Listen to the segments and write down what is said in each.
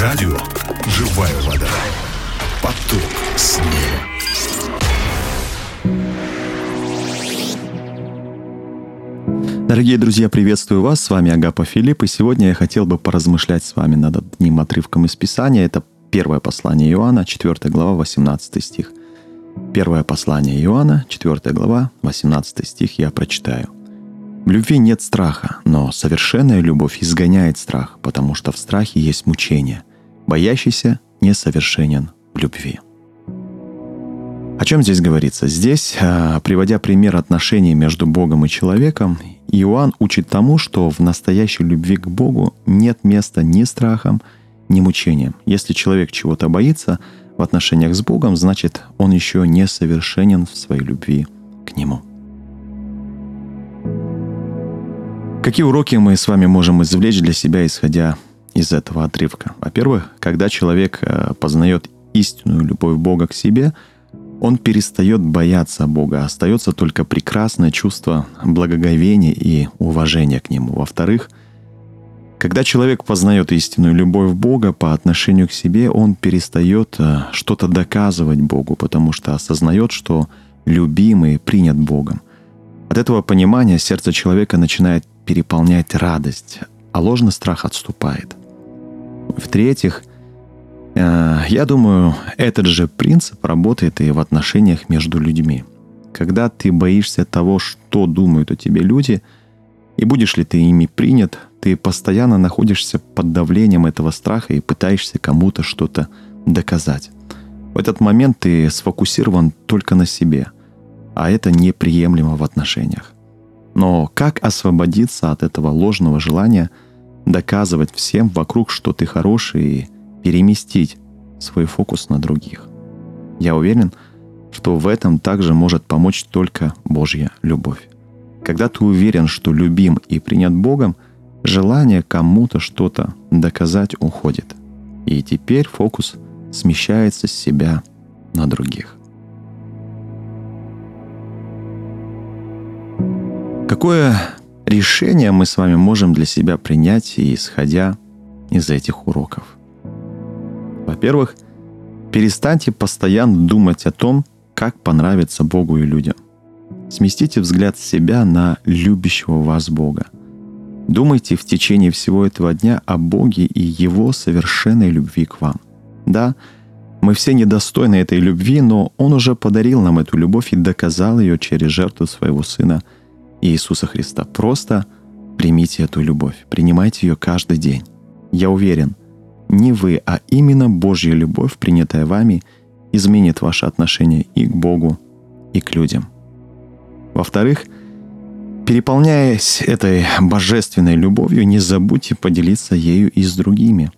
Радио «Живая вода». Поток снега. Дорогие друзья, приветствую вас. С вами Агапа Филипп. И сегодня я хотел бы поразмышлять с вами над одним отрывком из Писания. Это первое послание Иоанна, 4 глава, 18 стих. Первое послание Иоанна, 4 глава, 18 стих я прочитаю. В любви нет страха, но совершенная любовь изгоняет страх, потому что в страхе есть мучение. Боящийся несовершенен в любви. О чем здесь говорится? Здесь, а, приводя пример отношений между Богом и человеком, Иоанн учит тому, что в настоящей любви к Богу нет места ни страхам, ни мучениям. Если человек чего-то боится в отношениях с Богом, значит, он еще не совершенен в своей любви к Нему. Какие уроки мы с вами можем извлечь для себя, исходя из этого отрывка? Во-первых, когда человек э, познает истинную любовь Бога к себе, он перестает бояться Бога, остается только прекрасное чувство благоговения и уважения к Нему. Во-вторых, когда человек познает истинную любовь Бога по отношению к себе, он перестает э, что-то доказывать Богу, потому что осознает, что любимый принят Богом. От этого понимания сердце человека начинает переполнять радость, а ложный страх отступает. В-третьих, э, я думаю, этот же принцип работает и в отношениях между людьми. Когда ты боишься того, что думают о тебе люди, и будешь ли ты ими принят, ты постоянно находишься под давлением этого страха и пытаешься кому-то что-то доказать. В этот момент ты сфокусирован только на себе, а это неприемлемо в отношениях. Но как освободиться от этого ложного желания доказывать всем вокруг, что ты хороший, и переместить свой фокус на других? Я уверен, что в этом также может помочь только Божья любовь. Когда ты уверен, что любим и принят Богом, желание кому-то что-то доказать уходит. И теперь фокус смещается с себя на других. Какое решение мы с вами можем для себя принять, исходя из этих уроков? Во-первых, перестаньте постоянно думать о том, как понравиться Богу и людям. Сместите взгляд себя на любящего вас Бога. Думайте в течение всего этого дня о Боге и Его совершенной любви к вам. Да, мы все недостойны этой любви, но Он уже подарил нам эту любовь и доказал ее через жертву своего Сына – Иисуса Христа. Просто примите эту любовь, принимайте ее каждый день. Я уверен, не вы, а именно Божья любовь, принятая вами, изменит ваше отношение и к Богу, и к людям. Во-вторых, переполняясь этой божественной любовью, не забудьте поделиться ею и с другими.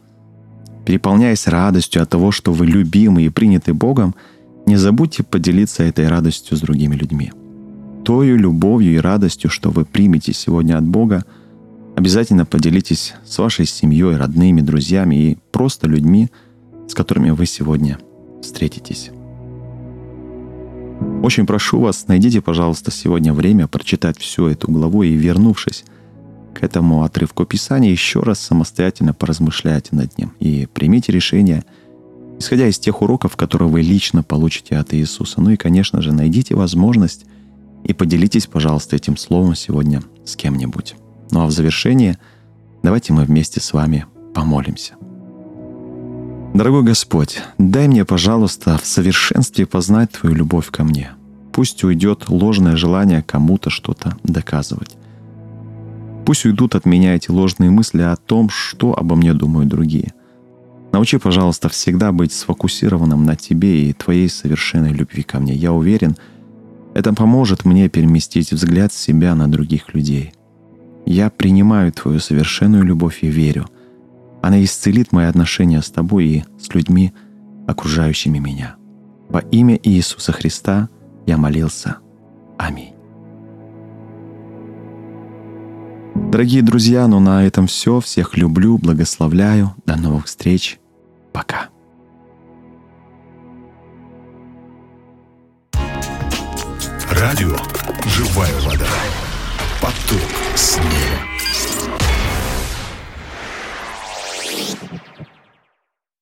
Переполняясь радостью от того, что вы любимы и приняты Богом, не забудьте поделиться этой радостью с другими людьми тою любовью и радостью, что вы примете сегодня от Бога, обязательно поделитесь с вашей семьей, родными, друзьями и просто людьми, с которыми вы сегодня встретитесь. Очень прошу вас, найдите, пожалуйста, сегодня время прочитать всю эту главу и, вернувшись к этому отрывку Писания, еще раз самостоятельно поразмышляйте над ним и примите решение, исходя из тех уроков, которые вы лично получите от Иисуса. Ну и, конечно же, найдите возможность и поделитесь, пожалуйста, этим словом сегодня с кем-нибудь. Ну а в завершение давайте мы вместе с вами помолимся. Дорогой Господь, дай мне, пожалуйста, в совершенстве познать Твою любовь ко мне. Пусть уйдет ложное желание кому-то что-то доказывать. Пусть уйдут от меня эти ложные мысли о том, что обо мне думают другие. Научи, пожалуйста, всегда быть сфокусированным на Тебе и Твоей совершенной любви ко мне. Я уверен, это поможет мне переместить взгляд себя на других людей. Я принимаю Твою совершенную любовь и верю. Она исцелит мои отношения с Тобой и с людьми, окружающими меня. Во имя Иисуса Христа я молился. Аминь. Дорогие друзья, ну на этом все. Всех люблю, благословляю. До новых встреч. Пока. Радио «Живая вода». Поток снега.